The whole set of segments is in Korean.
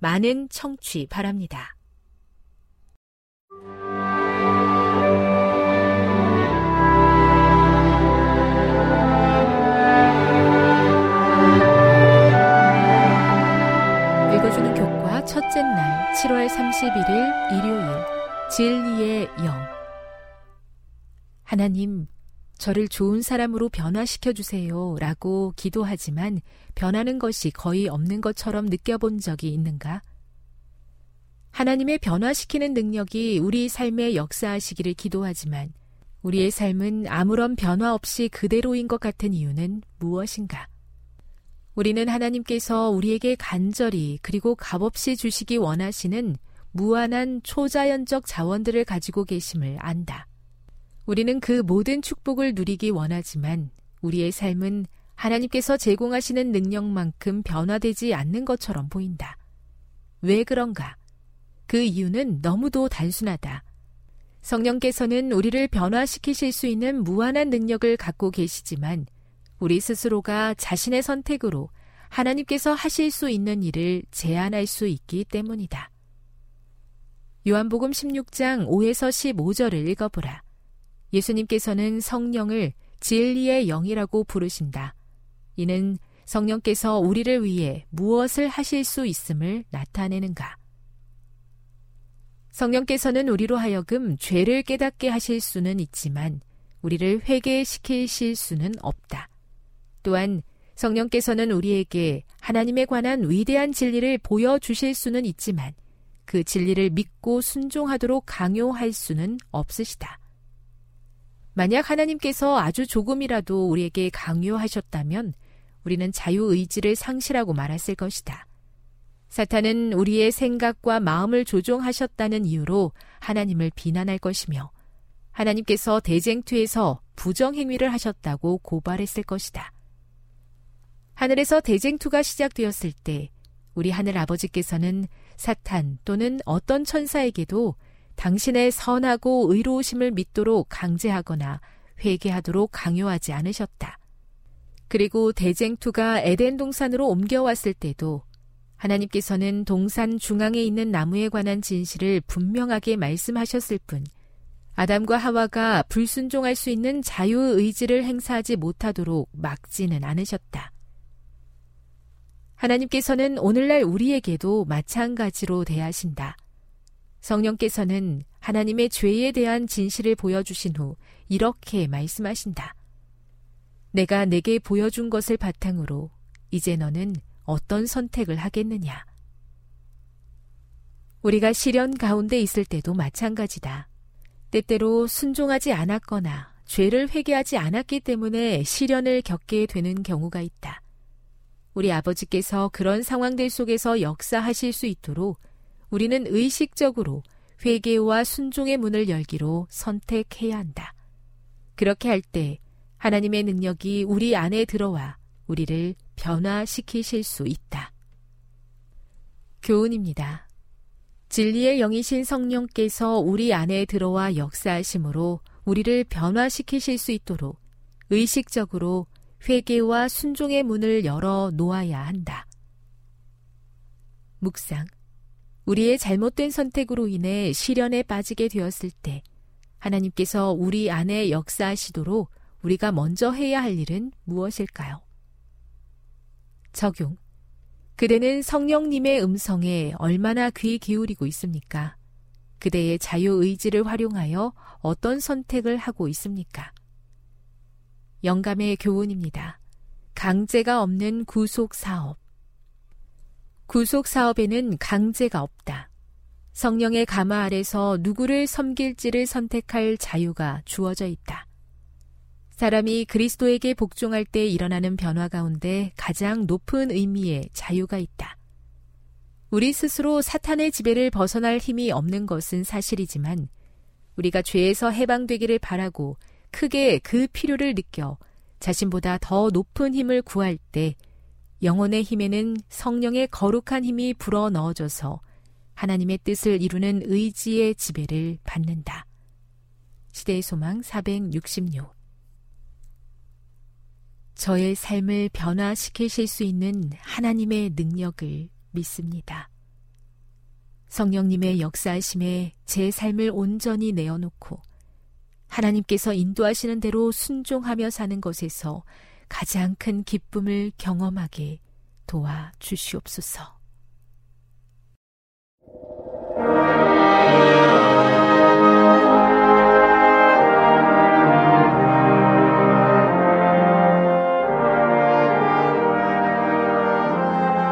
많은 청취 바랍니다. 읽어주는 교과 첫째 날 7월 31일 일요일 진리의 영 하나님 저를 좋은 사람으로 변화시켜 주세요 라고 기도하지만 변하는 것이 거의 없는 것처럼 느껴본 적이 있는가? 하나님의 변화시키는 능력이 우리 삶에 역사하시기를 기도하지만 우리의 삶은 아무런 변화 없이 그대로인 것 같은 이유는 무엇인가? 우리는 하나님께서 우리에게 간절히 그리고 값없이 주시기 원하시는 무한한 초자연적 자원들을 가지고 계심을 안다. 우리는 그 모든 축복을 누리기 원하지만 우리의 삶은 하나님께서 제공하시는 능력만큼 변화되지 않는 것처럼 보인다. 왜 그런가? 그 이유는 너무도 단순하다. 성령께서는 우리를 변화시키실 수 있는 무한한 능력을 갖고 계시지만 우리 스스로가 자신의 선택으로 하나님께서 하실 수 있는 일을 제한할 수 있기 때문이다. 요한복음 16장 5에서 15절을 읽어보라. 예수님께서는 성령을 진리의 영이라고 부르신다. 이는 성령께서 우리를 위해 무엇을 하실 수 있음을 나타내는가. 성령께서는 우리로 하여금 죄를 깨닫게 하실 수는 있지만 우리를 회개시키실 수는 없다. 또한 성령께서는 우리에게 하나님에 관한 위대한 진리를 보여주실 수는 있지만 그 진리를 믿고 순종하도록 강요할 수는 없으시다. 만약 하나님께서 아주 조금이라도 우리에게 강요하셨다면 우리는 자유의지를 상실하고 말았을 것이다. 사탄은 우리의 생각과 마음을 조종하셨다는 이유로 하나님을 비난할 것이며 하나님께서 대쟁투에서 부정행위를 하셨다고 고발했을 것이다. 하늘에서 대쟁투가 시작되었을 때 우리 하늘 아버지께서는 사탄 또는 어떤 천사에게도 당신의 선하고 의로우심을 믿도록 강제하거나 회개하도록 강요하지 않으셨다. 그리고 대쟁투가 에덴 동산으로 옮겨왔을 때도 하나님께서는 동산 중앙에 있는 나무에 관한 진실을 분명하게 말씀하셨을 뿐 아담과 하와가 불순종할 수 있는 자유의 의지를 행사하지 못하도록 막지는 않으셨다. 하나님께서는 오늘날 우리에게도 마찬가지로 대하신다. 성령께서는 하나님의 죄에 대한 진실을 보여주신 후 이렇게 말씀하신다. 내가 내게 보여준 것을 바탕으로 이제 너는 어떤 선택을 하겠느냐? 우리가 시련 가운데 있을 때도 마찬가지다. 때때로 순종하지 않았거나 죄를 회개하지 않았기 때문에 시련을 겪게 되는 경우가 있다. 우리 아버지께서 그런 상황들 속에서 역사하실 수 있도록 우리는 의식적으로 회개와 순종의 문을 열기로 선택해야 한다. 그렇게 할 때 하나님의 능력이 우리 안에 들어와 우리를 변화시키실 수 있다. 교훈입니다. 진리의 영이신 성령께서 우리 안에 들어와 역사하심으로 우리를 변화시키실 수 있도록 의식적으로 회개와 순종의 문을 열어 놓아야 한다. 묵상. 우리의 잘못된 선택으로 인해 시련에 빠지게 되었을 때 하나님께서 우리 안에 역사하시도록 우리가 먼저 해야 할 일은 무엇일까요? 적용. 그대는 성령님의 음성에 얼마나 귀 기울이고 있습니까? 그대의 자유의지를 활용하여 어떤 선택을 하고 있습니까? 영감의 교훈입니다. 강제가 없는 구속 사업. 구속 사업에는 강제가 없다. 성령의 가마 아래서 누구를 섬길지를 선택할 자유가 주어져 있다. 사람이 그리스도에게 복종할 때 일어나는 변화 가운데 가장 높은 의미의 자유가 있다. 우리 스스로 사탄의 지배를 벗어날 힘이 없는 것은 사실이지만 우리가 죄에서 해방되기를 바라고 크게 그 필요를 느껴 자신보다 더 높은 힘을 구할 때 영혼의 힘에는 성령의 거룩한 힘이 불어 넣어져서 하나님의 뜻을 이루는 의지의 지배를 받는다. 시대의 소망 466 저의 삶을 변화시키실 수 있는 하나님의 능력을 믿습니다. 성령님의 역사하심에 제 삶을 온전히 내어놓고 하나님께서 인도하시는 대로 순종하며 사는 것에서 가장 큰 기쁨을 경험하게 도와 주시옵소서.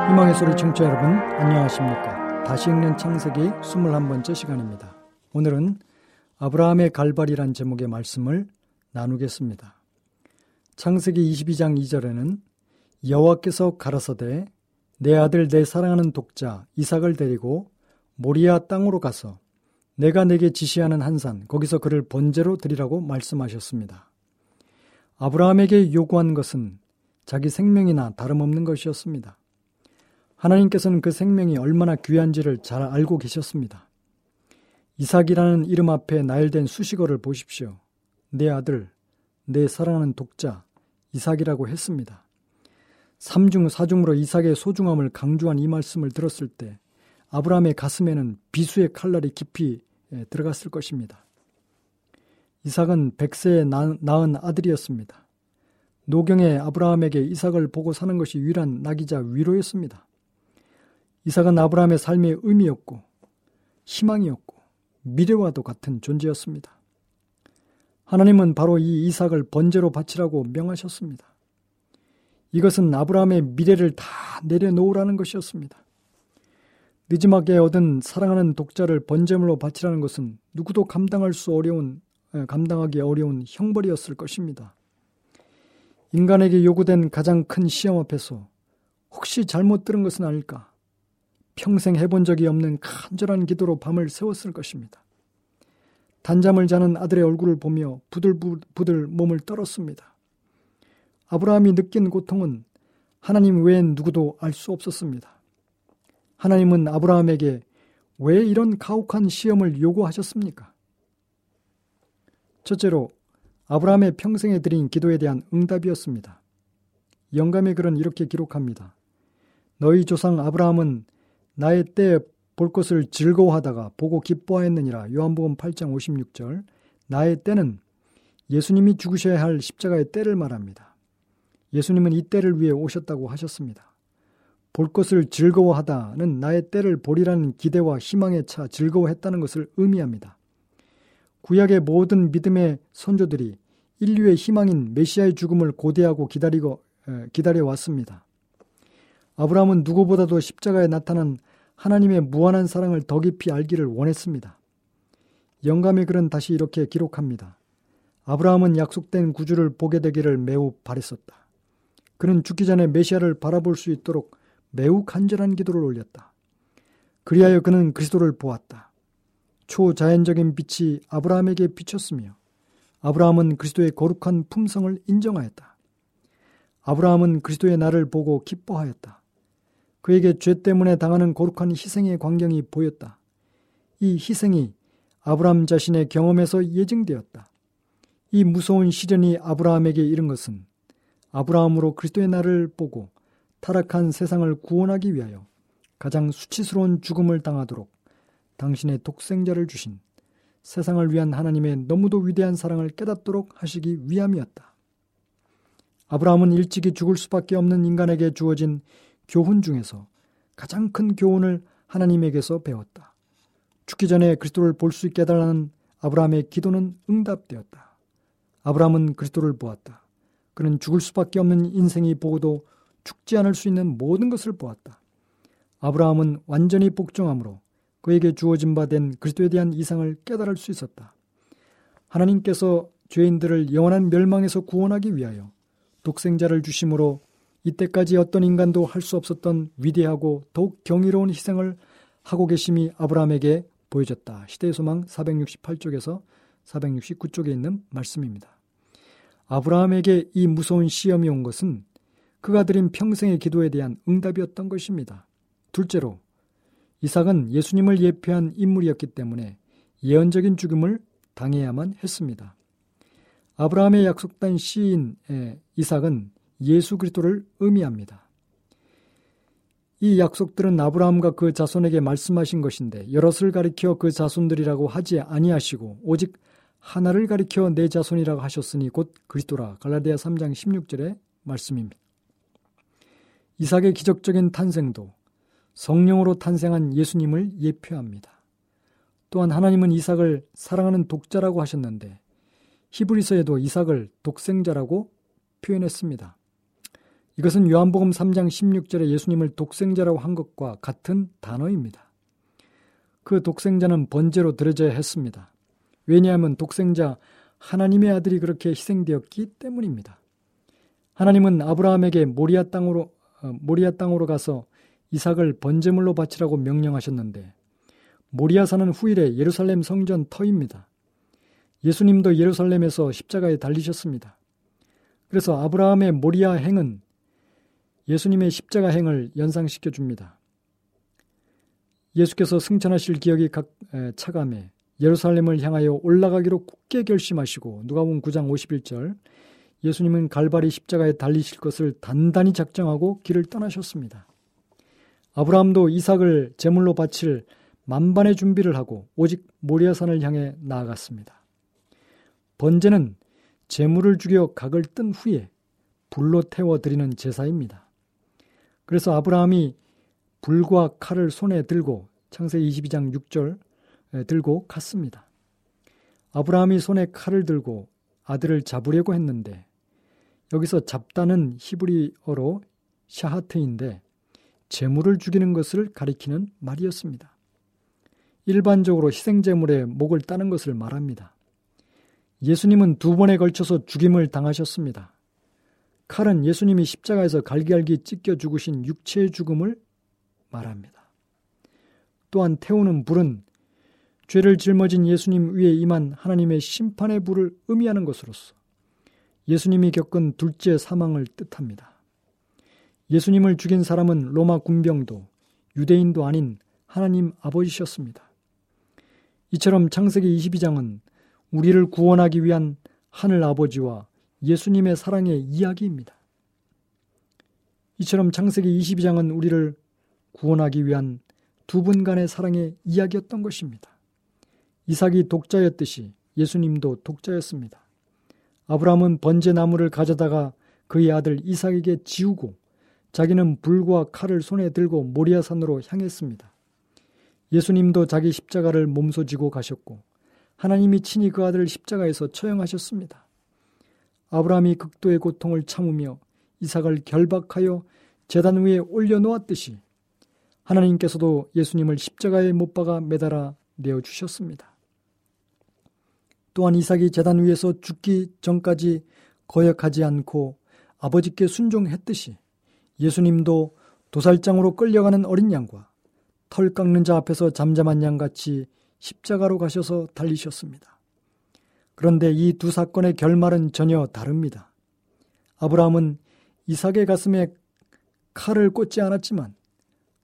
희망의 소리 청취자 여러분 안녕하십니까? 다시 읽는 창세기 21번째 시간입니다. 오늘은 아브라함의 갈발이란 제목의 말씀을 나누겠습니다 창세기 22장 2절에는 여호와께서 가라사대 내 아들 내 사랑하는 독자 이삭을 데리고 모리아 땅으로 가서 내가 내게 지시하는 한 산 거기서 그를 번제로 드리라고 말씀하셨습니다. 아브라함에게 요구한 것은 자기 생명이나 다름없는 것이었습니다. 하나님께서는 그 생명이 얼마나 귀한지를 잘 알고 계셨습니다. 이삭이라는 이름 앞에 나열된 수식어를 보십시오. 내 아들, 내 사랑하는 독자, 이삭이라고 했습니다. 삼중 사중으로 이삭의 소중함을 강조한 이 말씀을 들었을 때 아브라함의 가슴에는 비수의 칼날이 깊이 예, 들어갔을 것입니다. 이삭은 백세에 낳은 아들이었습니다. 노경의 아브라함에게 이삭을 보고 사는 것이 유일한 낙이자 위로였습니다. 이삭은 아브라함의 삶의 의미였고 희망이었고 미래와도 같은 존재였습니다. 하나님은 바로 이 이삭을 번제로 바치라고 명하셨습니다. 이것은 아브라함의 미래를 다 내려놓으라는 것이었습니다. 늦지막에 얻은 사랑하는 독자를 번제물로 바치라는 것은 누구도 감당할 수 어려운 감당하기 어려운 형벌이었을 것입니다. 인간에게 요구된 가장 큰 시험 앞에서 혹시 잘못 들은 것은 아닐까? 평생 해본 적이 없는 간절한 기도로 밤을 세웠을 것입니다. 단잠을 자는 아들의 얼굴을 보며 부들부들 몸을 떨었습니다. 아브라함이 느낀 고통은 하나님 외엔 누구도 알 수 없었습니다. 하나님은 아브라함에게 왜 이런 가혹한 시험을 요구하셨습니까? 첫째로 아브라함의 평생에 드린 기도에 대한 응답이었습니다. 영감의 글은 이렇게 기록합니다. 너희 조상 아브라함은 나의 때에 볼 것을 즐거워하다가 보고 기뻐하였느니라. 요한복음 8장 56절. 나의 때는 예수님이 죽으셔야 할 십자가의 때를 말합니다. 예수님은 이 때를 위해 오셨다고 하셨습니다. 볼 것을 즐거워하다는 나의 때를 보리라는 기대와 희망에 차 즐거워했다는 것을 의미합니다. 구약의 모든 믿음의 선조들이 인류의 희망인 메시아의 죽음을 고대하고 기다리고 기다려 왔습니다. 아브라함은 누구보다도 십자가에 나타난 하나님의 무한한 사랑을 더 깊이 알기를 원했습니다. 영감의 글은 다시 이렇게 기록합니다. 아브라함은 약속된 구주를 보게 되기를 매우 바랬었다. 그는 죽기 전에 메시아를 바라볼 수 있도록 매우 간절한 기도를 올렸다. 그리하여 그는 그리스도를 보았다. 초자연적인 빛이 아브라함에게 비쳤으며 아브라함은 그리스도의 거룩한 품성을 인정하였다. 아브라함은 그리스도의 날을 보고 기뻐하였다. 그에게 죄 때문에 당하는 거룩한 희생의 광경이 보였다. 이 희생이 아브라함 자신의 경험에서 예증되었다. 이 무서운 시련이 아브라함에게 이른 것은 아브라함으로 그리스도의 날을 보고 타락한 세상을 구원하기 위하여 가장 수치스러운 죽음을 당하도록 당신의 독생자를 주신 세상을 위한 하나님의 너무도 위대한 사랑을 깨닫도록 하시기 위함이었다. 아브라함은 일찍이 죽을 수밖에 없는 인간에게 주어진 교훈 중에서 가장 큰 교훈을 하나님에게서 배웠다. 죽기 전에 그리스도를 볼 수 있게 해달라는 아브라함의 기도는 응답되었다. 아브라함은 그리스도를 보았다. 그는 죽을 수밖에 없는 인생이 보고도 죽지 않을 수 있는 모든 것을 보았다. 아브라함은 완전히 복종함으로 그에게 주어진 바 된 그리스도에 대한 이상을 깨달을 수 있었다. 하나님께서 죄인들을 영원한 멸망에서 구원하기 위하여 독생자를 주심으로 이때까지 어떤 인간도 할 수 없었던 위대하고 더욱 경이로운 희생을 하고 계심이 아브라함에게 보여졌다. 시대의 소망 468쪽에서 469쪽에 있는 말씀입니다. 아브라함에게 이 무서운 시험이 온 것은 그가 드린 평생의 기도에 대한 응답이었던 것입니다. 둘째로 이삭은 예수님을 예표한 인물이었기 때문에 예언적인 죽음을 당해야만 했습니다. 아브라함의 약속된 시인 이삭은 예수 그리스도를 의미합니다. 이 약속들은 아브라함과 그 자손에게 말씀하신 것인데 여럿을 가리켜 그 자손들이라고 하지 아니하시고 오직 하나를 가리켜 내 자손이라고 하셨으니 곧 그리스도라 갈라디아 3장 16절의 말씀입니다. 이삭의 기적적인 탄생도 성령으로 탄생한 예수님을 예표합니다. 또한 하나님은 이삭을 사랑하는 독자라고 하셨는데 히브리서에도 이삭을 독생자라고 표현했습니다. 이것은 요한복음 3장 16절에 예수님을 독생자라고 한 것과 같은 단어입니다. 그 독생자는 번제로 드려져야 했습니다. 왜냐하면 독생자 하나님의 아들이 그렇게 희생되었기 때문입니다. 하나님은 아브라함에게 모리아 땅으로 어, 모리아 땅으로 가서 이삭을 번제물로 바치라고 명령하셨는데 모리아산은 후일에 예루살렘 성전 터입니다. 예수님도 예루살렘에서 십자가에 달리셨습니다. 그래서 아브라함의 모리아 행은 예수님의 십자가 행을 연상시켜 줍니다. 예수께서 승천하실 기억이 각 차감해 예루살렘을 향하여 올라가기로 굳게 결심하시고 누가복음 9장 51절 예수님은 갈바리 십자가에 달리실 것을 단단히 작정하고 길을 떠나셨습니다. 아브라함도 이삭을 제물로 바칠 만반의 준비를 하고 오직 모리아산을 향해 나아갔습니다. 번제는 제물을 죽여 각을 뜬 후에 불로 태워 드리는 제사입니다. 그래서 아브라함이 불과 칼을 손에 들고 창세기 22장 6절 들고 갔습니다. 아브라함이 손에 칼을 들고 아들을 잡으려고 했는데 여기서 잡다는 히브리어로 샤하트인데 재물을 죽이는 것을 가리키는 말이었습니다. 일반적으로 희생제물에 목을 따는 것을 말합니다. 예수님은 두 번에 걸쳐서 죽임을 당하셨습니다. 칼은 예수님이 십자가에서 갈기갈기 찢겨 죽으신 육체의 죽음을 말합니다. 또한 태우는 불은 죄를 짊어진 예수님 위에 임한 하나님의 심판의 불을 의미하는 것으로서 예수님이 겪은 둘째 사망을 뜻합니다. 예수님을 죽인 사람은 로마 군병도 유대인도 아닌 하나님 아버지셨습니다. 이처럼 창세기 22장은 우리를 구원하기 위한 하늘 아버지와 예수님의 사랑의 이야기입니다. 이처럼 창세기 22장은 우리를 구원하기 위한 두 분 간의 사랑의 이야기였던 것입니다. 이삭이 독자였듯이 예수님도 독자였습니다. 아브라함은 번제 나무를 가져다가 그의 아들 이삭에게 지우고 자기는 불과 칼을 손에 들고 모리아산으로 향했습니다. 예수님도 자기 십자가를 몸소 지고 가셨고 하나님이 친히 그 아들을 십자가에서 처형하셨습니다. 아브라함이 극도의 고통을 참으며 이삭을 결박하여 재단 위에 올려놓았듯이 하나님께서도 예수님을 십자가에 못 박아 매달아 내어 주셨습니다. 또한 이삭이 재단 위에서 죽기 전까지 거역하지 않고 아버지께 순종했듯이 예수님도 도살장으로 끌려가는 어린 양과 털 깎는 자 앞에서 잠잠한 양같이 십자가로 가셔서 달리셨습니다. 그런데 이 두 사건의 결말은 전혀 다릅니다. 아브라함은 이삭의 가슴에 칼을 꽂지 않았지만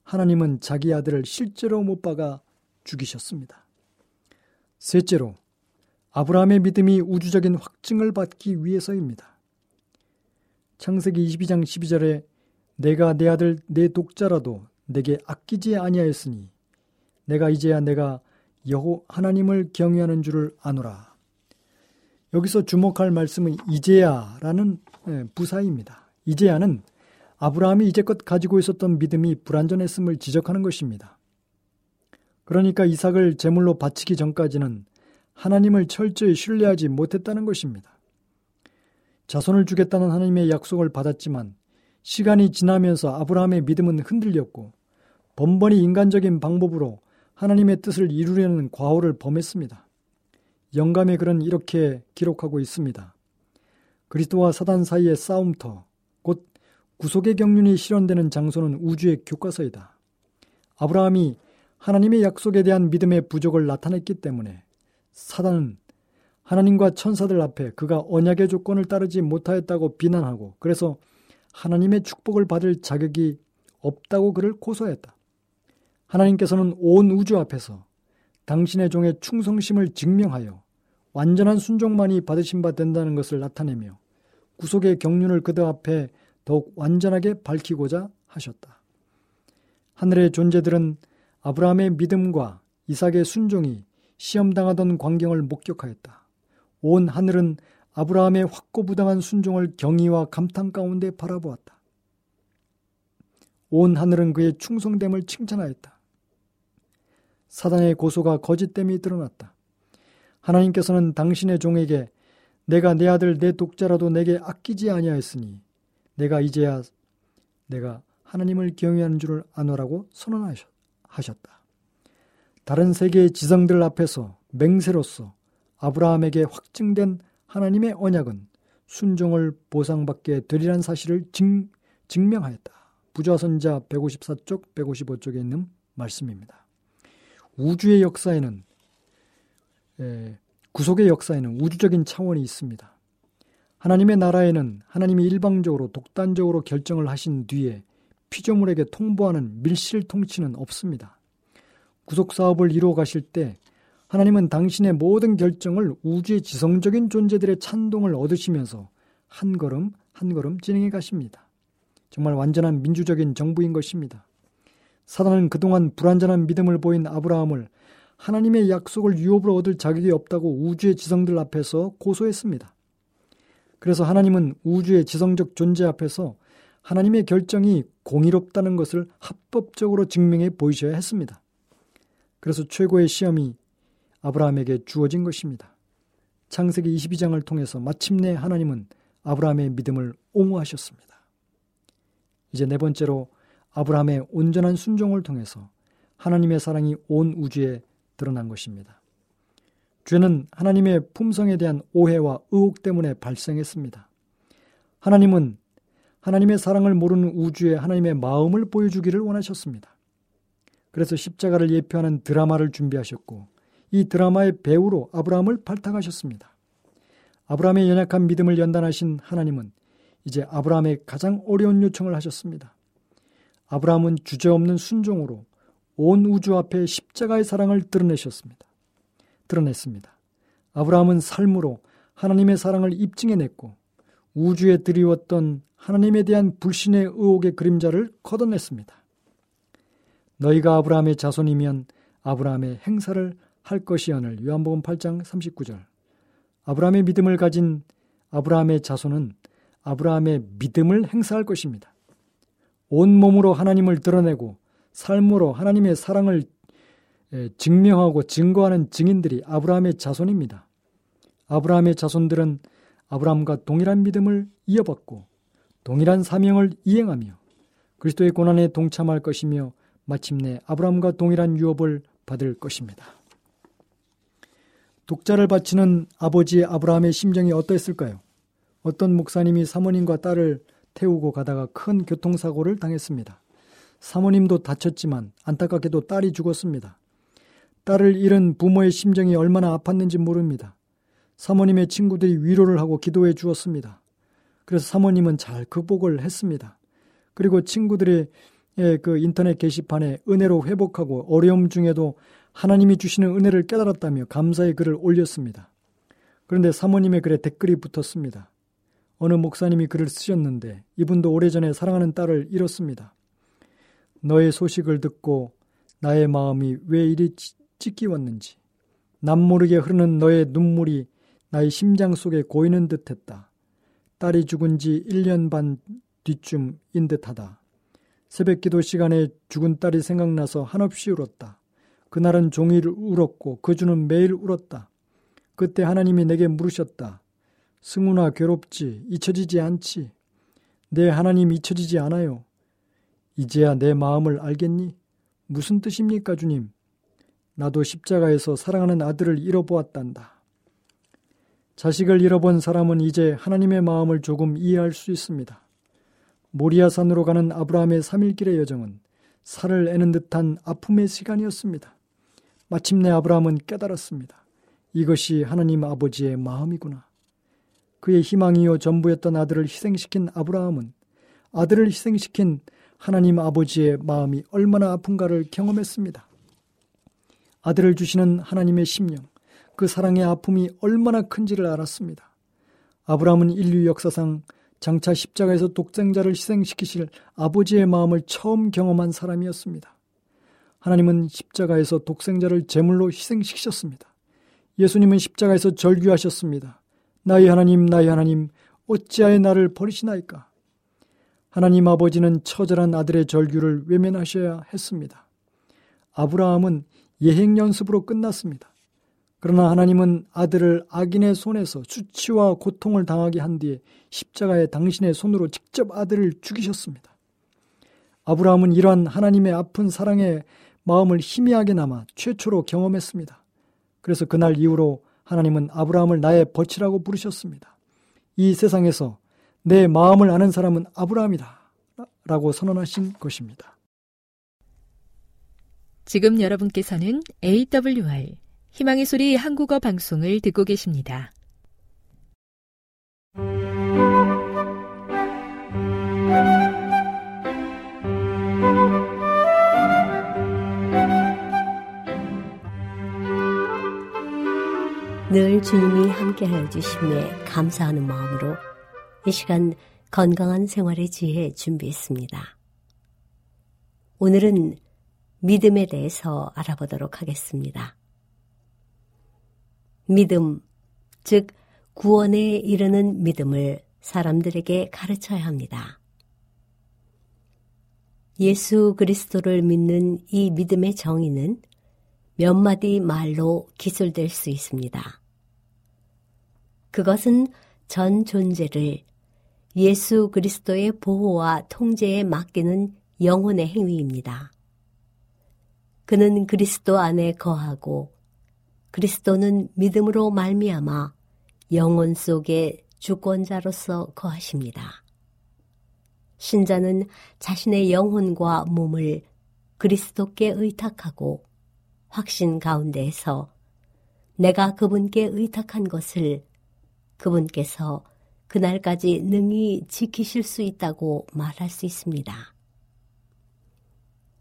하나님은 자기 아들을 실제로 못 박아 죽이셨습니다. 셋째로 아브라함의 믿음이 우주적인 확증을 받기 위해서입니다. 창세기 22장 12절에 내가 내 아들 내 독자라도 내게 아끼지 아니하였으니 내가 이제야 내가 여호 하나님을 경외하는 줄을 아노라. 여기서 주목할 말씀은 이제야라는 예, 부사입니다. 이제야는 아브라함이 이제껏 가지고 있었던 믿음이 불완전했음을 지적하는 것입니다. 그러니까 이삭을 제물로 바치기 전까지는 하나님을 철저히 신뢰하지 못했다는 것입니다. 자손을 주겠다는 하나님의 약속을 받았지만 시간이 지나면서 아브라함의 믿음은 흔들렸고 번번이 인간적인 방법으로 하나님의 뜻을 이루려는 과오를 범했습니다. 영감의 글은 이렇게 기록하고 있습니다. 그리스도와 사단 사이의 싸움터, 곧 구속의 경륜이 실현되는 장소는 우주의 교과서이다. 아브라함이 하나님의 약속에 대한 믿음의 부족을 나타냈기 때문에 사단은 하나님과 천사들 앞에 그가 언약의 조건을 따르지 못하였다고 비난하고 그래서 하나님의 축복을 받을 자격이 없다고 그를 고소했다. 하나님께서는 온 우주 앞에서 당신의 종의 충성심을 증명하여 완전한 순종만이 받으신 바 된다는 것을 나타내며 구속의 경륜을 그들 앞에 더욱 완전하게 밝히고자 하셨다. 하늘의 존재들은 아브라함의 믿음과 이삭의 순종이 시험당하던 광경을 목격하였다. 온 하늘은 아브라함의 확고부당한 순종을 경의와 감탄 가운데 바라보았다. 온 하늘은 그의 충성됨을 칭찬하였다. 사단의 고소가 거짓됨이 드러났다. 하나님께서는 당신의 종에게 내가 내 아들 내 독자라도 내게 아끼지 아니하였으니 내가 이제야 내가 하나님을 경외하는 줄을 아노라고 선언하셨다. 다른 세계의 지성들 앞에서 맹세로서 아브라함에게 확증된 하나님의 언약은 순종을 보상받게 되리란 사실을 증, 증명하였다. 부좌선자 154쪽, 155쪽에 있는 말씀입니다. 우주의 역사에는 에, 구속의 역사에는 우주적인 차원이 있습니다. 하나님의 나라에는 하나님이 일방적으로 독단적으로 결정을 하신 뒤에 피조물에게 통보하는 밀실 통치는 없습니다. 구속 사업을 이루어 가실 때 하나님은 당신의 모든 결정을 우주의 지성적인 존재들의 찬동을 얻으시면서 한 걸음 한 걸음 진행해 가십니다. 정말 완전한 민주적인 정부인 것입니다. 사단은 그동안 불완전한 믿음을 보인 아브라함을 하나님의 약속을 유업으로 얻을 자격이 없다고 우주의 지성들 앞에서 고소했습니다. 그래서 하나님은 우주의 지성적 존재 앞에서 하나님의 결정이 공의롭다는 것을 합법적으로 증명해 보이셔야 했습니다. 그래서 최고의 시험이 아브라함에게 주어진 것입니다. 창세기 22장을 통해서 마침내 하나님은 아브라함의 믿음을 옹호하셨습니다. 이제 네 번째로 아브라함의 온전한 순종을 통해서 하나님의 사랑이 온 우주에 드러난 것입니다. 죄는 하나님의 품성에 대한 오해와 의혹 때문에 발생했습니다. 하나님은 하나님의 사랑을 모르는 우주에 하나님의 마음을 보여주기를 원하셨습니다. 그래서 십자가를 예표하는 드라마를 준비하셨고 이 드라마의 배우로 아브라함을 발탁하셨습니다. 아브라함의 연약한 믿음을 연단하신 하나님은 이제 아브라함의 가장 어려운 요청을 하셨습니다. 아브라함은 주저없는 순종으로 온 우주 앞에 십자가의 사랑을 드러내셨습니다. 드러냈습니다. 아브라함은 삶으로 하나님의 사랑을 입증해냈고 우주에 드리웠던 하나님에 대한 불신의 의혹의 그림자를 걷어냈습니다. 너희가 아브라함의 자손이면 아브라함의 행사를 할 것이여늘 요한복음 8장 39절 아브라함의 믿음을 가진 아브라함의 자손은 아브라함의 믿음을 행사할 것입니다. 온 몸으로 하나님을 드러내고 삶으로 하나님의 사랑을 증명하고 증거하는 증인들이 아브라함의 자손입니다. 아브라함의 자손들은 아브라함과 동일한 믿음을 이어받고 동일한 사명을 이행하며 그리스도의 고난에 동참할 것이며 마침내 아브라함과 동일한 유업을 받을 것입니다. 독자를 바치는 아버지 아브라함의 심정이 어떠했을까요? 어떤 목사님이 사모님과 딸을 태우고 가다가 큰 교통사고를 당했습니다. 사모님도 다쳤지만 안타깝게도 딸이 죽었습니다. 딸을 잃은 부모의 심정이 얼마나 아팠는지 모릅니다. 사모님의 친구들이 위로를 하고 기도해 주었습니다. 그래서 사모님은 잘 극복을 했습니다. 그리고 친구들의 그 인터넷 게시판에 은혜로 회복하고 어려움 중에도 하나님이 주시는 은혜를 깨달았다며 감사의 글을 올렸습니다. 그런데 사모님의 글에 댓글이 붙었습니다. 어느 목사님이 글을 쓰셨는데 이분도 오래전에 사랑하는 딸을 잃었습니다. 너의 소식을 듣고 나의 마음이 왜 이리 찢기웠는지 남모르게 흐르는 너의 눈물이 나의 심장 속에 고이는 듯했다. 딸이 죽은 지 1년 반 뒤쯤인 듯하다. 새벽 기도 시간에 죽은 딸이 생각나서 한없이 울었다. 그날은 종일 울었고 그 주는 매일 울었다. 그때 하나님이 내게 물으셨다. 승훈아 괴롭지 잊혀지지 않지. 내 하나님 잊혀지지 않아요. 이제야 내 마음을 알겠니? 무슨 뜻입니까 주님? 나도 십자가에서 사랑하는 아들을 잃어보았단다. 자식을 잃어본 사람은 이제 하나님의 마음을 조금 이해할 수 있습니다. 모리아산으로 가는 아브라함의 3일길의 여정은 살을 애는 듯한 아픔의 시간이었습니다. 마침내 아브라함은 깨달았습니다. 이것이 하나님 아버지의 마음이구나. 그의 희망이요 전부였던 아들을 희생시킨 아브라함은 아들을 희생시킨 하나님 아버지의 마음이 얼마나 아픈가를 경험했습니다. 아들을 주시는 하나님의 심령, 그 사랑의 아픔이 얼마나 큰지를 알았습니다. 아브라함은 인류 역사상 장차 십자가에서 독생자를 희생시키실 아버지의 마음을 처음 경험한 사람이었습니다. 하나님은 십자가에서 독생자를 제물로 희생시키셨습니다. 예수님은 십자가에서 절규하셨습니다. 나의 하나님, 나의 하나님, 어찌하여 나를 버리시나이까? 하나님 아버지는 처절한 아들의 절규를 외면하셔야 했습니다. 아브라함은 예행 연습으로 끝났습니다. 그러나 하나님은 아들을 악인의 손에서 수치와 고통을 당하게 한 뒤에 십자가에 당신의 손으로 직접 아들을 죽이셨습니다. 아브라함은 이러한 하나님의 아픈 사랑의 마음을 희미하게 남아 최초로 경험했습니다. 그래서 그날 이후로 하나님은 아브라함을 나의 벗이라고 부르셨습니다. 이 세상에서 내 마음을 아는 사람은 아브라함이다. 라고 선언하신 것입니다. 지금 여러분께서는 AWR 희망의 소리 한국어 방송을 듣고 계십니다. 늘 주님이 함께하여 주심에 감사하는 마음으로 이 시간 건강한 생활의 지혜 준비했습니다. 오늘은 믿음에 대해서 알아보도록 하겠습니다. 믿음, 즉 구원에 이르는 믿음을 사람들에게 가르쳐야 합니다. 예수 그리스도를 믿는 이 믿음의 정의는 몇 마디 말로 기술될 수 있습니다. 그것은 전 존재를 예수 그리스도의 보호와 통제에 맡기는 영혼의 행위입니다. 그는 그리스도 안에 거하고 그리스도는 믿음으로 말미암아 영혼 속에 주권자로서 거하십니다. 신자는 자신의 영혼과 몸을 그리스도께 의탁하고 확신 가운데에서 내가 그분께 의탁한 것을 그분께서 그날까지 능히 지키실 수 있다고 말할 수 있습니다.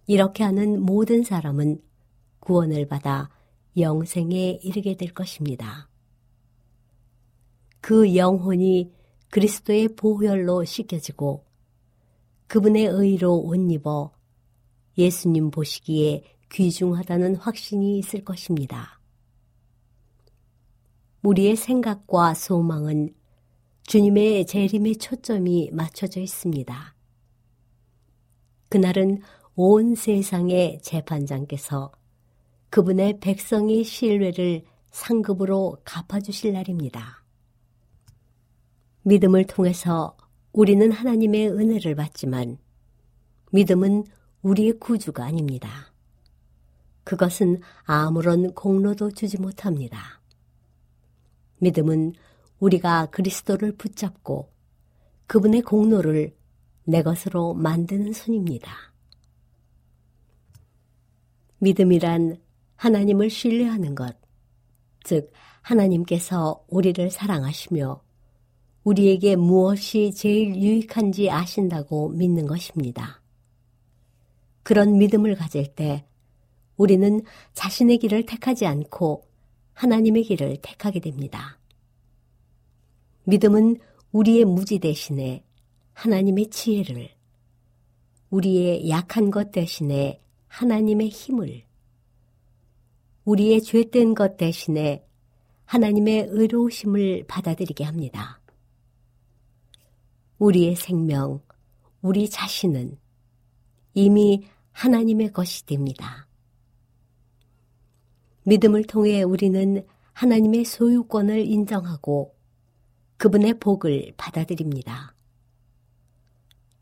이렇게 하는 모든 사람은 구원을 받아 영생에 이르게 될 것입니다. 그 영혼이 그리스도의 보혈로 씻겨지고 그분의 의로 옷 입어 예수님 보시기에 귀중하다는 확신이 있을 것입니다. 우리의 생각과 소망은 주님의 재림의 초점이 맞춰져 있습니다. 그날은 온 세상의 재판장께서 그분의 백성의 신뢰를 상급으로 갚아주실 날입니다. 믿음을 통해서 우리는 하나님의 은혜를 받지만 믿음은 우리의 구주가 아닙니다. 그것은 아무런 공로도 주지 못합니다. 믿음은 우리가 그리스도를 붙잡고 그분의 공로를 내 것으로 만드는 손입니다. 믿음이란 하나님을 신뢰하는 것, 즉, 하나님께서 우리를 사랑하시며 우리에게 무엇이 제일 유익한지 아신다고 믿는 것입니다. 그런 믿음을 가질 때 우리는 자신의 길을 택하지 않고 하나님의 길을 택하게 됩니다. 믿음은 우리의 무지 대신에 하나님의 지혜를, 우리의 약한 것 대신에 하나님의 힘을, 우리의 죄된 것 대신에 하나님의 의로우심을 받아들이게 합니다. 우리의 생명, 우리 자신은 이미 하나님의 것이 됩니다. 믿음을 통해 우리는 하나님의 소유권을 인정하고 그분의 복을 받아들입니다.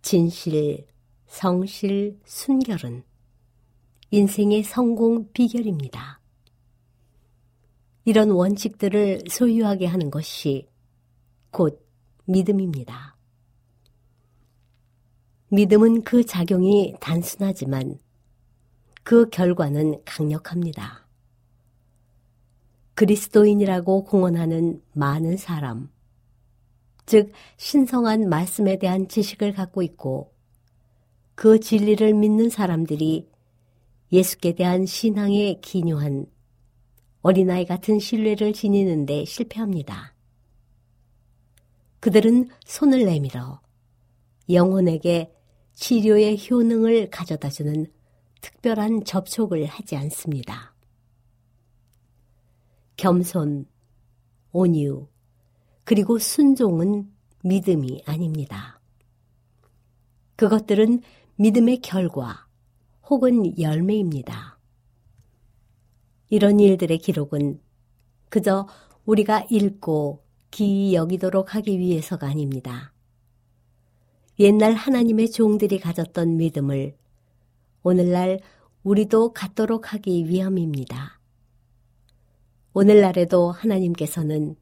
진실, 성실, 순결은 인생의 성공 비결입니다. 이런 원칙들을 소유하게 하는 것이 곧 믿음입니다. 믿음은 그 작용이 단순하지만 그 결과는 강력합니다. 그리스도인이라고 공언하는 많은 사람, 즉 신성한 말씀에 대한 지식을 갖고 있고 그 진리를 믿는 사람들이 예수께 대한 신앙에 기묘한 어린아이 같은 신뢰를 지니는데 실패합니다. 그들은 손을 내밀어 영혼에게 치료의 효능을 가져다주는 특별한 접촉을 하지 않습니다. 겸손, 온유, 그리고 순종은 믿음이 아닙니다. 그것들은 믿음의 결과 혹은 열매입니다. 이런 일들의 기록은 그저 우리가 읽고 기이 여기도록 하기 위해서가 아닙니다. 옛날 하나님의 종들이 가졌던 믿음을 오늘날 우리도 갖도록 하기 위함입니다. 오늘날에도 하나님께서는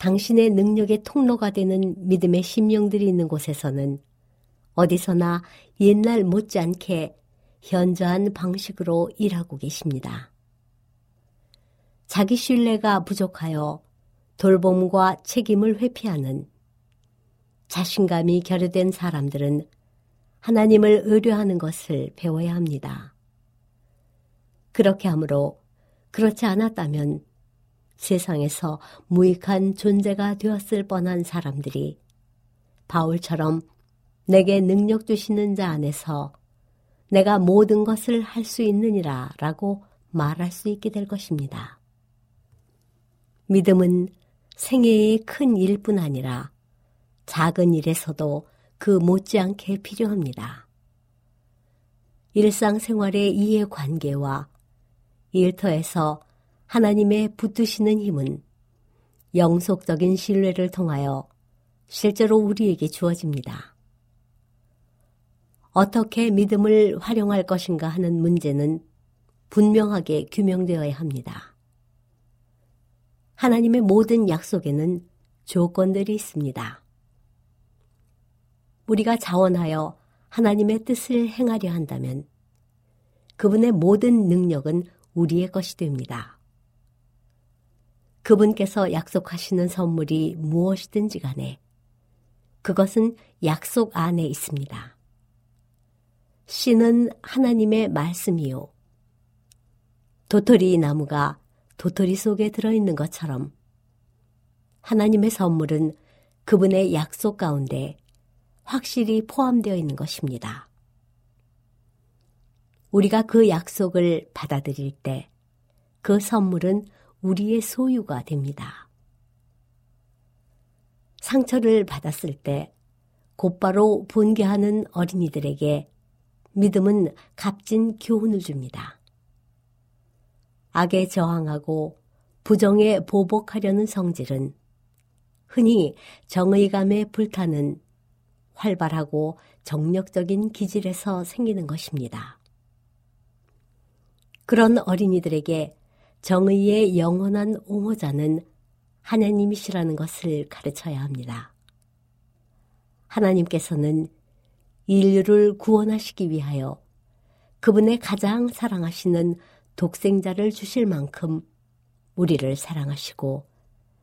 당신의 능력의 통로가 되는 믿음의 심령들이 있는 곳에서는 어디서나 옛날 못지않게 현저한 방식으로 일하고 계십니다. 자기 신뢰가 부족하여 돌봄과 책임을 회피하는 자신감이 결여된 사람들은 하나님을 의뢰하는 것을 배워야 합니다. 그렇게 하므로 그렇지 않았다면 세상에서 무익한 존재가 되었을 뻔한 사람들이 바울처럼 내게 능력 주시는 자 안에서 내가 모든 것을 할 수 있느니라 라고 말할 수 있게 될 것입니다. 믿음은 생애의 큰 일뿐 아니라 작은 일에서도 그 못지않게 필요합니다. 일상생활의 이해관계와 일터에서 하나님의 붙드시는 힘은 영속적인 신뢰를 통하여 실제로 우리에게 주어집니다. 어떻게 믿음을 활용할 것인가 하는 문제는 분명하게 규명되어야 합니다. 하나님의 모든 약속에는 조건들이 있습니다. 우리가 자원하여 하나님의 뜻을 행하려 한다면 그분의 모든 능력은 우리의 것이 됩니다. 그분께서 약속하시는 선물이 무엇이든지 간에 그것은 약속 안에 있습니다. 씨는 하나님의 말씀이요. 도토리 나무가 도토리 속에 들어있는 것처럼 하나님의 선물은 그분의 약속 가운데 확실히 포함되어 있는 것입니다. 우리가 그 약속을 받아들일 때 그 선물은 우리의 소유가 됩니다. 상처를 받았을 때 곧바로 분개하는 어린이들에게 믿음은 값진 교훈을 줍니다. 악에 저항하고 부정에 보복하려는 성질은 흔히 정의감에 불타는 활발하고 정력적인 기질에서 생기는 것입니다. 그런 어린이들에게 정의의 영원한 옹호자는 하나님이시라는 것을 가르쳐야 합니다. 하나님께서는 인류를 구원하시기 위하여 그분의 가장 사랑하시는 독생자를 주실 만큼 우리를 사랑하시고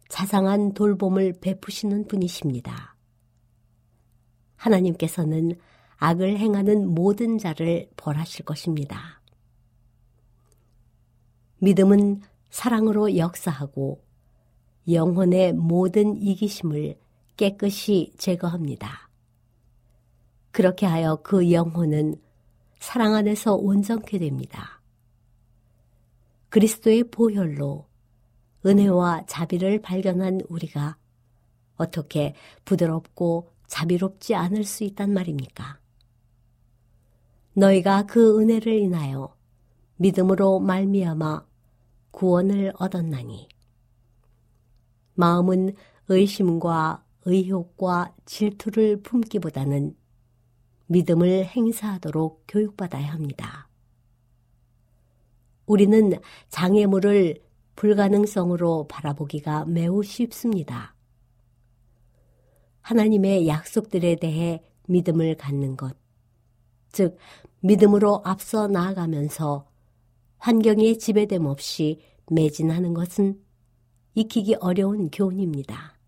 자상한 돌봄을 베푸시는 분이십니다. 하나님께서는 악을 행하는 모든 자를 벌하실 것입니다. 믿음은 사랑으로 역사하고 영혼의 모든 이기심을 깨끗이 제거합니다. 그렇게 하여 그 영혼은 사랑 안에서 온전케 됩니다. 그리스도의 보혈로 은혜와 자비를 발견한 우리가 어떻게 부드럽고 자비롭지 않을 수 있단 말입니까? 너희가 그 은혜를 인하여 믿음으로 말미암아 구원을 얻었나니 마음은 의심과 의욕과 질투를 품기보다는 믿음을 행사하도록 교육받아야 합니다. 우리는 장애물을 불가능성으로 바라보기가 매우 쉽습니다. 하나님의 약속들에 대해 믿음을 갖는 것, 즉, 믿음으로 앞서 나아가면서 환경의 지배됨 없이 매진하는 것은 익히기 어려운 교훈입니다.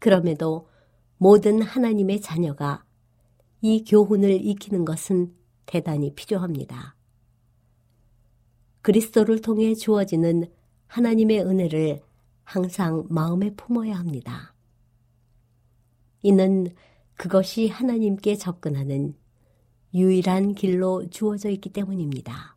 그럼에도 모든 하나님의 자녀가 이 교훈을 익히는 것은 대단히 필요합니다. 그리스도를 통해 주어지는 하나님의 은혜를 항상 마음에 품어야 합니다. 이는 그것이 하나님께 접근하는 유일한 길로 주어져 있기 때문입니다.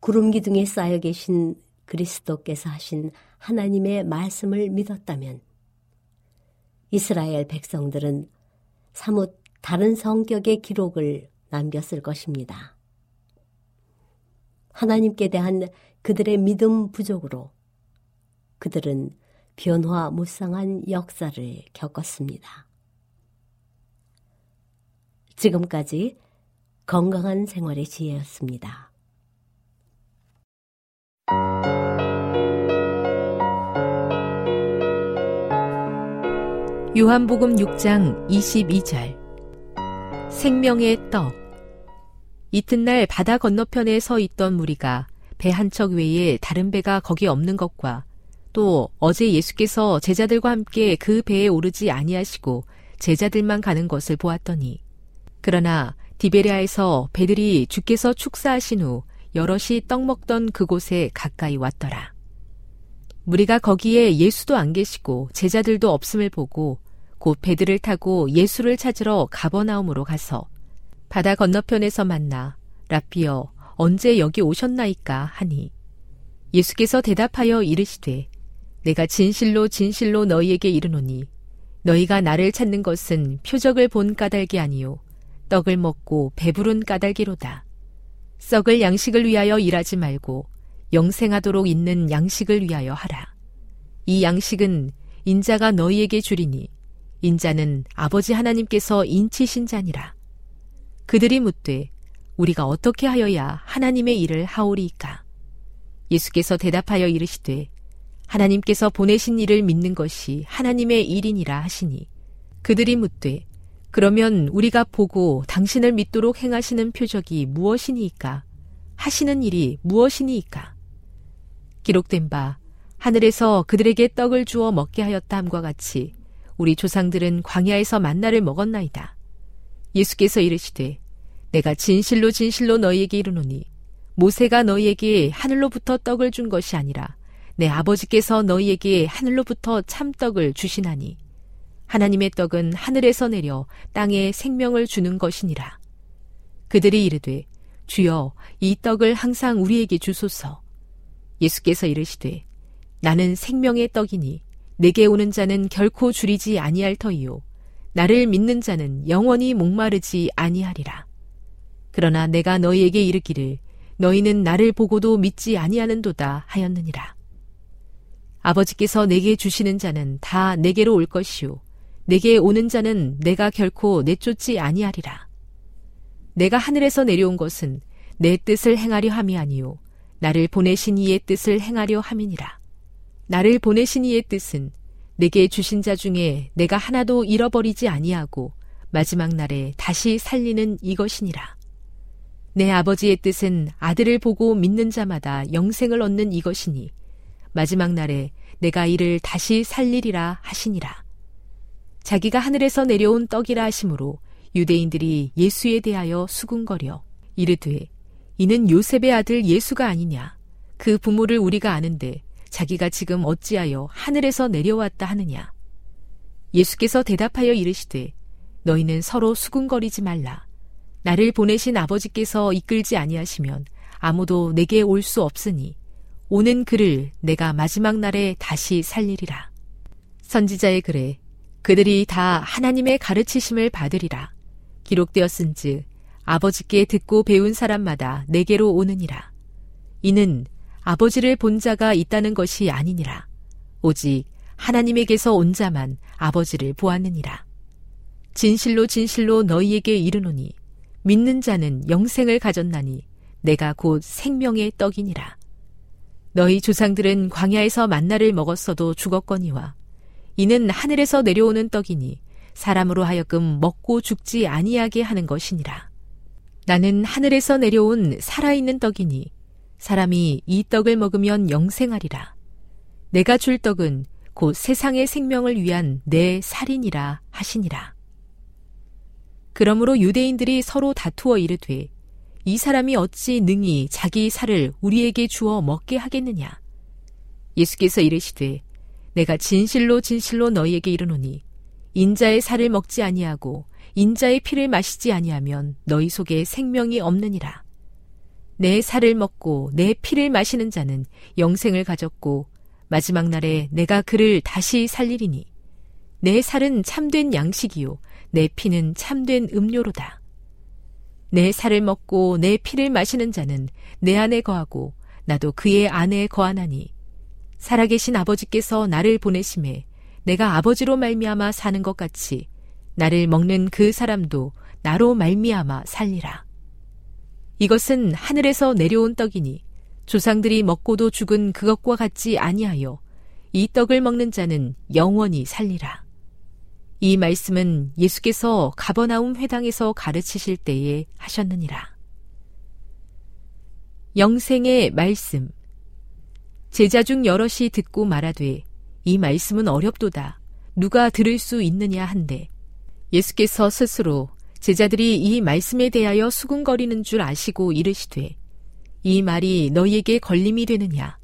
구름 기둥에 쌓여 계신 그리스도께서 하신 하나님의 말씀을 믿었다면 이스라엘 백성들은 사뭇 다른 성격의 기록을 남겼을 것입니다. 하나님께 대한 그들의 믿음 부족으로 그들은 변화 무쌍한 역사를 겪었습니다. 지금까지 건강한 생활의 지혜였습니다. 요한복음 6장 22절 생명의 떡 이튿날 바다 건너편에 서 있던 무리가 배 한 척 외에 다른 배가 거기 없는 것과 또 어제 예수께서 제자들과 함께 그 배에 오르지 아니하시고 제자들만 가는 것을 보았더니 그러나 디베리아에서 배들이 주께서 축사하신 후 여럿이 떡 먹던 그곳에 가까이 왔더라. 무리가 거기에 예수도 안 계시고 제자들도 없음을 보고 곧 배들을 타고 예수를 찾으러 가버나움으로 가서 바다 건너편에서 만나 라피어 언제 여기 오셨나이까 하니 예수께서 대답하여 이르시되 내가 진실로 진실로 너희에게 이르노니 너희가 나를 찾는 것은 표적을 본 까닭이 아니요 떡을 먹고 배부른 까닭이로다. 썩을 양식을 위하여 일하지 말고 영생하도록 있는 양식을 위하여 하라. 이 양식은 인자가 너희에게 주리니 인자는 아버지 하나님께서 인치신 자니라. 그들이 묻되 우리가 어떻게 하여야 하나님의 일을 하오리이까? 예수께서 대답하여 이르시되 하나님께서 보내신 일을 믿는 것이 하나님의 일이니라 하시니 그들이 묻되 그러면 우리가 보고 당신을 믿도록 행하시는 표적이 무엇이니이까? 하시는 일이 무엇이니이까? 기록된 바 하늘에서 그들에게 떡을 주어 먹게 하였다 함과 같이 우리 조상들은 광야에서 만나를 먹었나이다. 예수께서 이르시되 내가 진실로 진실로 너희에게 이르노니 모세가 너희에게 하늘로부터 떡을 준 것이 아니라 내 아버지께서 너희에게 하늘로부터 참떡을 주시나니 하나님의 떡은 하늘에서 내려 땅에 생명을 주는 것이니라. 그들이 이르되 주여 이 떡을 항상 우리에게 주소서. 예수께서 이르시되 나는 생명의 떡이니 내게 오는 자는 결코 줄이지 아니할 터이요 나를 믿는 자는 영원히 목마르지 아니하리라. 그러나 내가 너희에게 이르기를 너희는 나를 보고도 믿지 아니하는도다 하였느니라. 아버지께서 내게 주시는 자는 다 내게로 올 것이요 내게 오는 자는 내가 결코 내쫓지 아니하리라. 내가 하늘에서 내려온 것은 내 뜻을 행하려 함이 아니요 나를 보내신 이의 뜻을 행하려 함이니라. 나를 보내신 이의 뜻은 내게 주신 자 중에 내가 하나도 잃어버리지 아니하고 마지막 날에 다시 살리는 이것이니라. 내 아버지의 뜻은 아들을 보고 믿는 자마다 영생을 얻는 이것이니 마지막 날에 내가 이를 다시 살리리라 하시니라. 자기가 하늘에서 내려온 떡이라 하심으로 유대인들이 예수에 대하여 수군거려 이르되 이는 요셉의 아들 예수가 아니냐? 그 부모를 우리가 아는데 자기가 지금 어찌하여 하늘에서 내려왔다 하느냐? 예수께서 대답하여 이르시되 너희는 서로 수군거리지 말라. 나를 보내신 아버지께서 이끌지 아니하시면 아무도 내게 올 수 없으니 오는 그를 내가 마지막 날에 다시 살리리라. 선지자의 글에 그들이 다 하나님의 가르치심을 받으리라. 기록되었은즉 아버지께 듣고 배운 사람마다 내게로 오느니라. 이는 아버지를 본 자가 있다는 것이 아니니라. 오직 하나님에게서 온 자만 아버지를 보았느니라. 진실로 진실로 너희에게 이르노니 믿는 자는 영생을 가졌나니 내가 곧 생명의 떡이니라. 너희 조상들은 광야에서 만나를 먹었어도 죽었거니와 이는 하늘에서 내려오는 떡이니 사람으로 하여금 먹고 죽지 아니하게 하는 것이니라. 나는 하늘에서 내려온 살아있는 떡이니 사람이 이 떡을 먹으면 영생하리라. 내가 줄 떡은 곧 세상의 생명을 위한 내 살인이라 하시니라. 그러므로 유대인들이 서로 다투어 이르되 이 사람이 어찌 능히 자기 살을 우리에게 주어 먹게 하겠느냐. 예수께서 이르시되 내가 진실로 진실로 너희에게 이르노니 인자의 살을 먹지 아니하고 인자의 피를 마시지 아니하면 너희 속에 생명이 없느니라. 내 살을 먹고 내 피를 마시는 자는 영생을 가졌고 마지막 날에 내가 그를 다시 살리리니 내 살은 참된 양식이요 내 피는 참된 음료로다. 내 살을 먹고 내 피를 마시는 자는 내 안에 거하고 나도 그의 안에 거하나니 살아계신 아버지께서 나를 보내심에 내가 아버지로 말미암아 사는 것 같이 나를 먹는 그 사람도 나로 말미암아 살리라. 이것은 하늘에서 내려온 떡이니 조상들이 먹고도 죽은 그것과 같지 아니하여 이 떡을 먹는 자는 영원히 살리라. 이 말씀은 예수께서 가버나움 회당에서 가르치실 때에 하셨느니라. 영생의 말씀 제자 중 여럿이 듣고 말하되 이 말씀은 어렵도다. 누가 들을 수 있느냐 한데. 예수께서 스스로 제자들이 이 말씀에 대하여 수군거리는 줄 아시고 이르시되 이 말이 너희에게 걸림이 되느냐?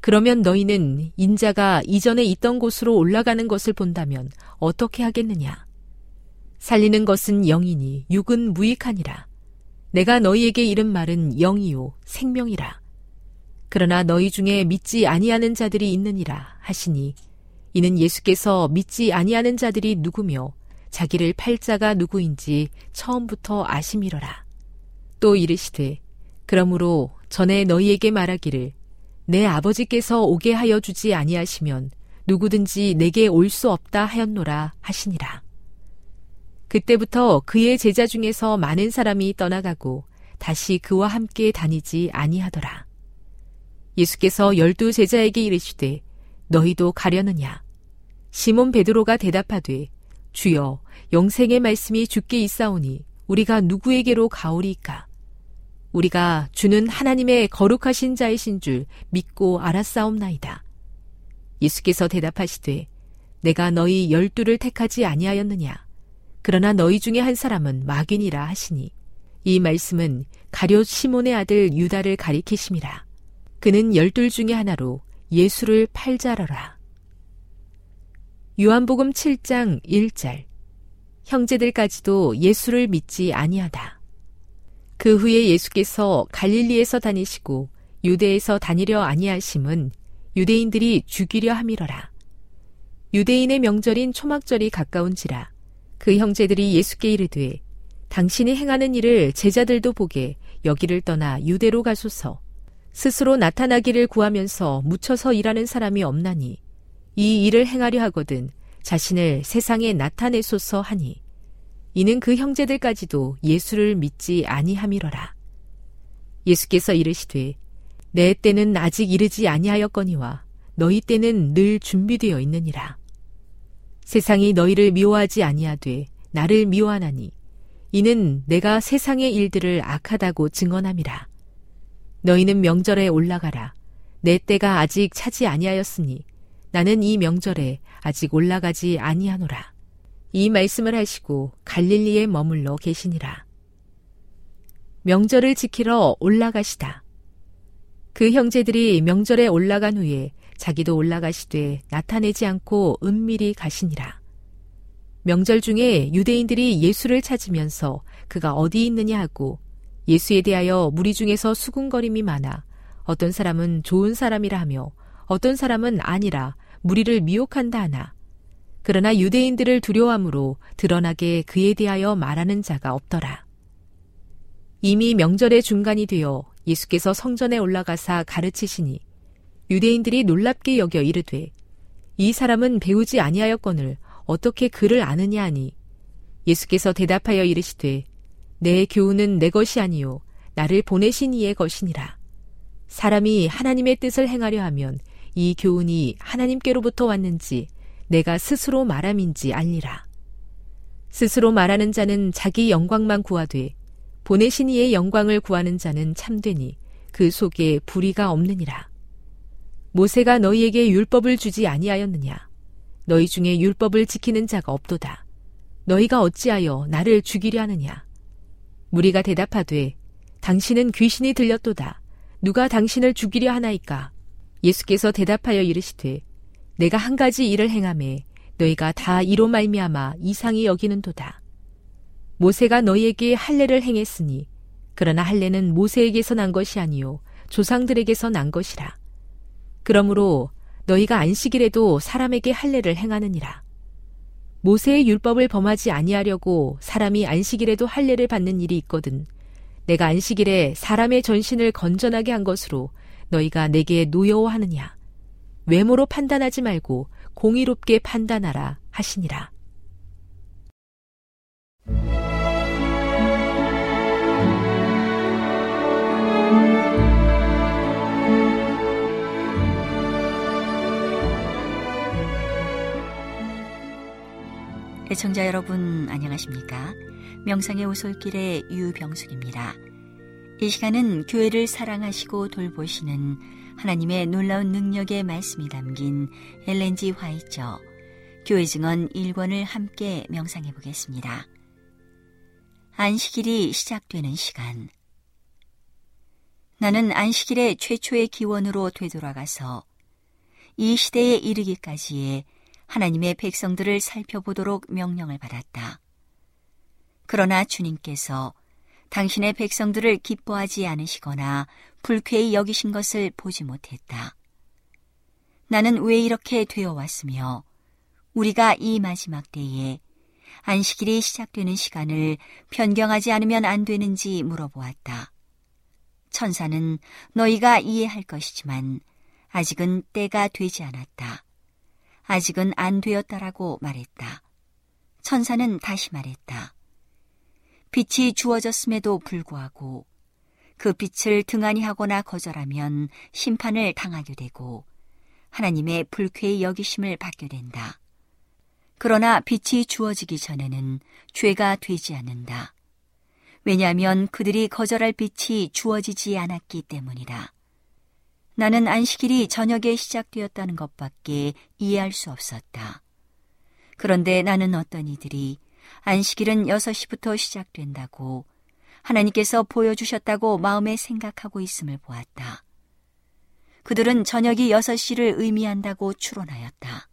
그러면 너희는 인자가 이전에 있던 곳으로 올라가는 것을 본다면 어떻게 하겠느냐? 살리는 것은 영이니 육은 무익하니라. 내가 너희에게 이른 말은 영이요 생명이라 그러나 너희 중에 믿지 아니하는 자들이 있느니라 하시니 이는 예수께서 믿지 아니하는 자들이 누구며 자기를 팔자가 누구인지 처음부터 아심이러라. 또 이르시되 그러므로 전에 너희에게 말하기를 내 아버지께서 오게 하여 주지 아니하시면 누구든지 내게 올 수 없다 하였노라 하시니라. 그때부터 그의 제자 중에서 많은 사람이 떠나가고 다시 그와 함께 다니지 아니하더라. 예수께서 열두 제자에게 이르시되 너희도 가려느냐? 시몬 베드로가 대답하되 주여 영생의 말씀이 죽게 있사오니 우리가 누구에게로 가오리까? 우리가 주는 하나님의 거룩하신 자이신 줄 믿고 알았사옵나이다. 예수께서 대답하시되 내가 너희 열두를 택하지 아니하였느냐? 그러나 너희 중에 한 사람은 마귀니라 하시니 이 말씀은 가룟 시몬의 아들 유다를 가리키심이라 그는 열둘 중의 하나로 예수를 팔자러라. 요한복음 7장 1절 형제들까지도 예수를 믿지 아니하다. 그 후에 예수께서 갈릴리에서 다니시고 유대에서 다니려 아니하심은 유대인들이 죽이려 함이러라. 유대인의 명절인 초막절이 가까운지라 그 형제들이 예수께 이르되 당신이 행하는 일을 제자들도 보게 여기를 떠나 유대로 가소서 스스로 나타나기를 구하면서 묻혀서 일하는 사람이 없나니 이 일을 행하려 하거든 자신을 세상에 나타내소서 하니 이는 그 형제들까지도 예수를 믿지 아니함이러라. 예수께서 이르시되 내 때는 아직 이르지 아니하였거니와 너희 때는 늘 준비되어 있느니라. 세상이 너희를 미워하지 아니하되 나를 미워하나니 이는 내가 세상의 일들을 악하다고 증언함이라. 너희는 명절에 올라가라. 내 때가 아직 차지 아니하였으니 나는 이 명절에 아직 올라가지 아니하노라. 이 말씀을 하시고 갈릴리에 머물러 계시니라. 명절을 지키러 올라가시다. 그 형제들이 명절에 올라간 후에 자기도 올라가시되 나타내지 않고 은밀히 가시니라. 명절 중에 유대인들이 예수를 찾으면서 그가 어디 있느냐 하고 예수에 대하여 무리 중에서 수군거림이 많아 어떤 사람은 좋은 사람이라 하며 어떤 사람은 아니라 무리를 미혹한다 하나 그러나 유대인들을 두려워함으로 드러나게 그에 대하여 말하는 자가 없더라. 이미 명절의 중간이 되어 예수께서 성전에 올라가사 가르치시니 유대인들이 놀랍게 여겨 이르되 이 사람은 배우지 아니하였거늘 어떻게 그를 아느냐 하니 예수께서 대답하여 이르시되 내 교훈은 내 것이 아니요 나를 보내신 이의 것이니라 사람이 하나님의 뜻을 행하려 하면 이 교훈이 하나님께로부터 왔는지 내가 스스로 말함인지 알리라 스스로 말하는 자는 자기 영광만 구하되 보내신 이의 영광을 구하는 자는 참되니 그 속에 불의가 없느니라. 모세가 너희에게 율법을 주지 아니하였느냐? 너희 중에 율법을 지키는 자가 없도다. 너희가 어찌하여 나를 죽이려 하느냐? 무리가 대답하되 당신은 귀신이 들렸도다. 누가 당신을 죽이려 하나이까? 예수께서 대답하여 이르시되 내가 한 가지 일을 행함에 너희가 다 이로 말미암아 이상히 여기는도다. 모세가 너희에게 할례를 행했으니 그러나 할례는 모세에게서 난 것이 아니요 조상들에게서 난 것이라. 그러므로 너희가 안식일에도 사람에게 할례를 행하느니라. 모세의 율법을 범하지 아니하려고 사람이 안식일에도 할례를 받는 일이 있거든. 내가 안식일에 사람의 전신을 건전하게 한 것으로 너희가 내게 노여워하느냐. 외모로 판단하지 말고 공의롭게 판단하라 하시니라. 애청자 여러분 안녕하십니까? 명상의 오솔길의 유병숙입니다. 이 시간은 교회를 사랑하시고 돌보시는 하나님의 놀라운 능력의 말씀이 담긴 엘렌지 화이처 교회 증언 1권을 함께 명상해 보겠습니다. 안식일이 시작되는 시간 나는 안식일의 최초의 기원으로 되돌아가서 이 시대에 이르기까지의 하나님의 백성들을 살펴보도록 명령을 받았다. 그러나 주님께서 당신의 백성들을 기뻐하지 않으시거나 불쾌히 여기신 것을 보지 못했다. 나는 왜 이렇게 되어 왔으며 우리가 이 마지막 때에 안식일이 시작되는 시간을 변경하지 않으면 안 되는지 물어보았다. 천사는 너희가 이해할 것이지만 아직은 때가 되지 않았다. 아직은 안 되었다라고 말했다. 천사는 다시 말했다. 빛이 주어졌음에도 불구하고 그 빛을 등한히 하거나 거절하면 심판을 당하게 되고 하나님의 불쾌히 여기심을 받게 된다. 그러나 빛이 주어지기 전에는 죄가 되지 않는다. 왜냐하면 그들이 거절할 빛이 주어지지 않았기 때문이다. 나는 안식일이 저녁에 시작되었다는 것밖에 이해할 수 없었다. 그런데 나는 어떤 이들이 안식일은 6시부터 시작된다고 하나님께서 보여주셨다고 마음에 생각하고 있음을 보았다. 그들은 저녁이 6시를 의미한다고 추론하였다.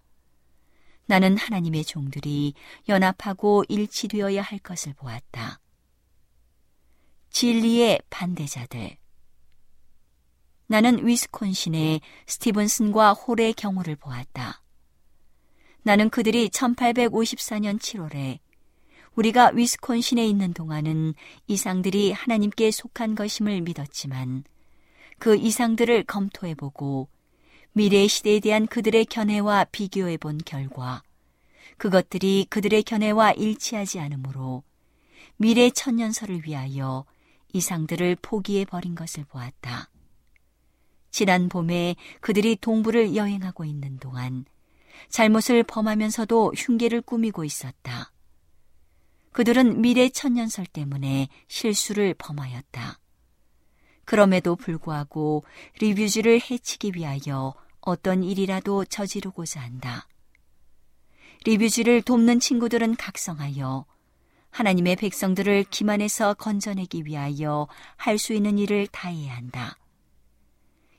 나는 하나님의 종들이 연합하고 일치되어야 할 것을 보았다. 진리의 반대자들. 나는 위스콘신의 스티븐슨과 홀의 경우를 보았다. 나는 그들이 1854년 7월에 우리가 위스콘신에 있는 동안은 이상들이 하나님께 속한 것임을 믿었지만 그 이상들을 검토해보고 미래의 시대에 대한 그들의 견해와 비교해본 결과 그것들이 그들의 견해와 일치하지 않으므로 미래 천년설을 위하여 이상들을 포기해버린 것을 보았다. 지난 봄에 그들이 동부를 여행하고 있는 동안 잘못을 범하면서도 흉계를 꾸미고 있었다. 그들은 미래 천년설 때문에 실수를 범하였다. 그럼에도 불구하고 리뷰즈를 해치기 위하여 어떤 일이라도 저지르고자 한다. 리뷰즈를 돕는 친구들은 각성하여 하나님의 백성들을 기만에서 건져내기 위하여 할 수 있는 일을 다해야 한다.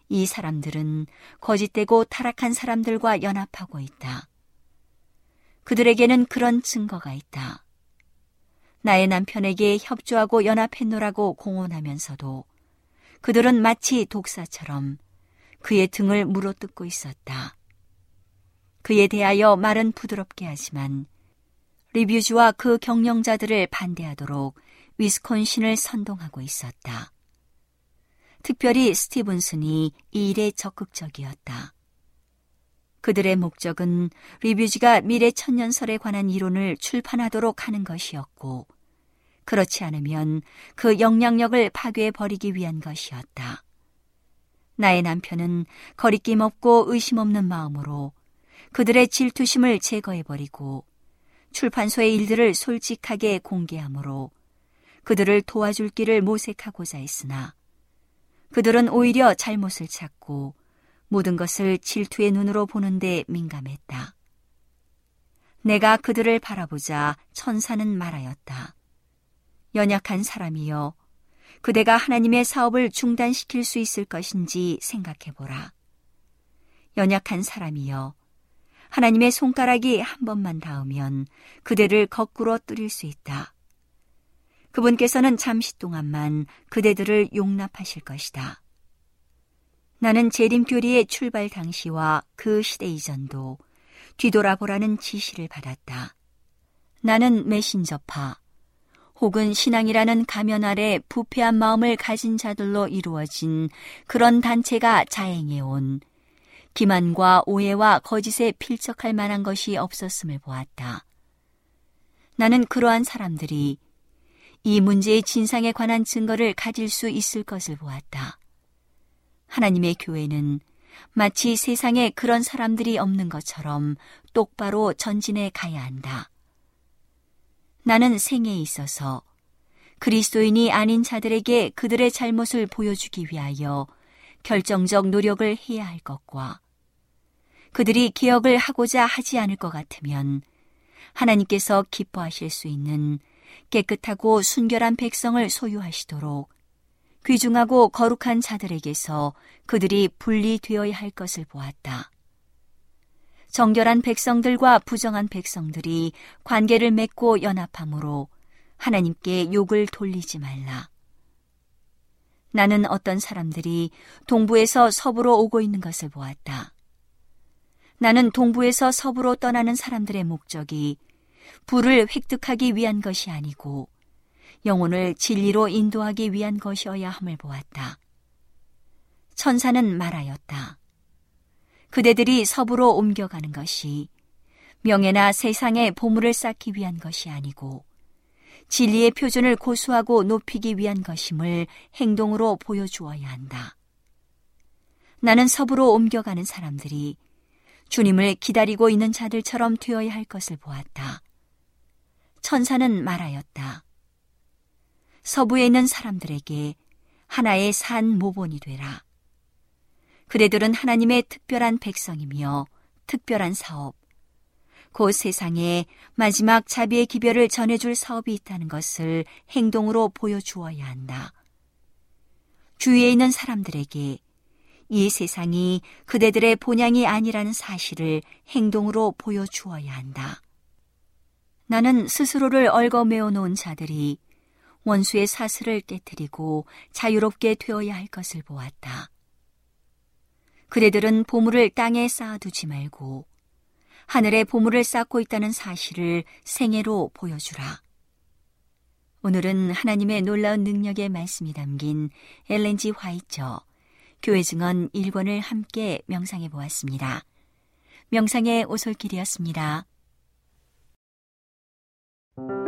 이 사람들은 거짓되고 타락한 사람들과 연합하고 있다. 그들에게는 그런 증거가 있다. 나의 남편에게 협조하고 연합했노라고 공언하면서도 그들은 마치 독사처럼 그의 등을 물어뜯고 있었다. 그에 대하여 말은 부드럽게 하지만 리뷰즈와 그 경영자들을 반대하도록 위스콘신을 선동하고 있었다. 특별히 스티븐슨이 이 일에 적극적이었다. 그들의 목적은 리뷰즈가 미래 천년설에 관한 이론을 출판하도록 하는 것이었고, 그렇지 않으면 그 영향력을 파괴해 버리기 위한 것이었다. 나의 남편은 거리낌 없고 의심 없는 마음으로 그들의 질투심을 제거해 버리고 출판소의 일들을 솔직하게 공개하므로 그들을 도와줄 길을 모색하고자 했으나 그들은 오히려 잘못을 찾고 모든 것을 질투의 눈으로 보는데 민감했다. 내가 그들을 바라보자 천사는 말하였다. 연약한 사람이여, 그대가 하나님의 사업을 중단시킬 수 있을 것인지 생각해보라. 연약한 사람이여, 하나님의 손가락이 한 번만 닿으면 그대를 거꾸로 뚫릴 수 있다. 그분께서는 잠시 동안만 그대들을 용납하실 것이다. 나는 재림교리의 출발 당시와 그 시대 이전도 뒤돌아보라는 지시를 받았다. 나는 메신저파, 혹은 신앙이라는 가면 아래 부패한 마음을 가진 자들로 이루어진 그런 단체가 자행해온 기만과 오해와 거짓에 필적할 만한 것이 없었음을 보았다. 나는 그러한 사람들이 이 문제의 진상에 관한 증거를 가질 수 있을 것을 보았다. 하나님의 교회는 마치 세상에 그런 사람들이 없는 것처럼 똑바로 전진해 가야 한다. 나는 생에 있어서 그리스도인이 아닌 자들에게 그들의 잘못을 보여주기 위하여 결정적 노력을 해야 할 것과 그들이 기억을 하고자 하지 않을 것 같으면 하나님께서 기뻐하실 수 있는 깨끗하고 순결한 백성을 소유하시도록 귀중하고 거룩한 자들에게서 그들이 분리되어야 할 것을 보았다. 정결한 백성들과 부정한 백성들이 관계를 맺고 연합함으로 하나님께 욕을 돌리지 말라. 나는 어떤 사람들이 동부에서 서부로 오고 있는 것을 보았다. 나는 동부에서 서부로 떠나는 사람들의 목적이 불을 획득하기 위한 것이 아니고 영혼을 진리로 인도하기 위한 것이어야 함을 보았다. 천사는 말하였다. 그대들이 서부로 옮겨가는 것이 명예나 세상의 보물을 쌓기 위한 것이 아니고 진리의 표준을 고수하고 높이기 위한 것임을 행동으로 보여주어야 한다. 나는 서부로 옮겨가는 사람들이 주님을 기다리고 있는 자들처럼 되어야 할 것을 보았다. 천사는 말하였다. 서부에 있는 사람들에게 하나의 산 모본이 되라. 그대들은 하나님의 특별한 백성이며 특별한 사업, 곧 세상에 마지막 자비의 기별을 전해줄 사업이 있다는 것을 행동으로 보여주어야 한다. 주위에 있는 사람들에게 이 세상이 그대들의 본향이 아니라는 사실을 행동으로 보여주어야 한다. 나는 스스로를 얽어매어 놓은 자들이 원수의 사슬을 깨뜨리고 자유롭게 되어야 할 것을 보았다. 그대들은 보물을 땅에 쌓아두지 말고 하늘에 보물을 쌓고 있다는 사실을 생애로 보여주라. 오늘은 하나님의 놀라운 능력의 말씀이 담긴 엘렌지 화이처 교회 증언 1권을 함께 명상해 보았습니다. 명상의 오솔길이었습니다. Thank you.